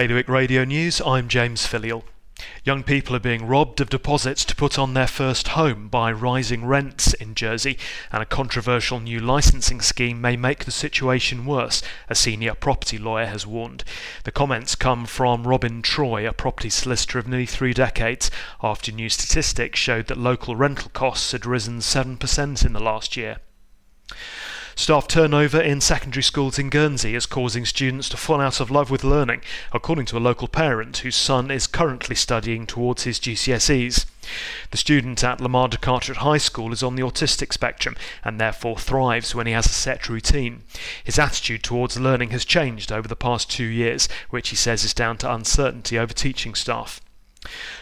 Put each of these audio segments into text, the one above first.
Bailiwick Radio News, I'm James Filleul. Young people are being robbed of deposits to put on their first home by rising rents in Jersey, and a controversial new licensing scheme may make the situation worse, a senior property lawyer has warned. The comments come from Robin Troy, a property solicitor of nearly three decades, after new statistics showed that local rental costs had risen 7% in the last year. Staff turnover in secondary schools in Guernsey is causing students to fall out of love with learning, according to a local parent whose son is currently studying towards his GCSEs. The student at La Mare de Carteret High School is on the autistic spectrum and therefore thrives when he has a set routine. His attitude towards learning has changed over the past two years, which he says is down to uncertainty over teaching staff.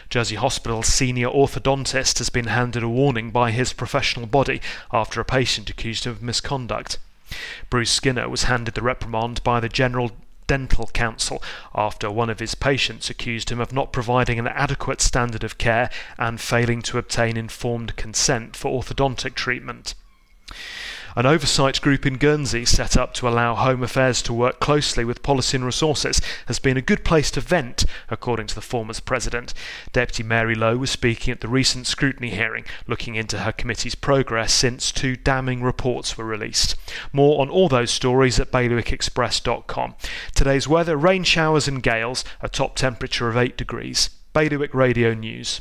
Jersey Hospital's senior orthodontist has been handed a warning by his professional body after a patient accused him of misconduct. Bruce Skinner was handed the reprimand by the General Dental Council after one of his patients accused him of not providing an adequate standard of care and failing to obtain informed consent for orthodontic treatment. An oversight group in Guernsey set up to allow Home Affairs to work closely with Policy and Resources has been a good place to vent, according to the former's president. Deputy Mary Lowe was speaking at the recent scrutiny hearing, looking into her committee's progress since two damning reports were released. More on all those stories at bailiwickexpress.com. Today's weather rain showers and gales, a top temperature of 8 degrees. Bailiwick Radio News.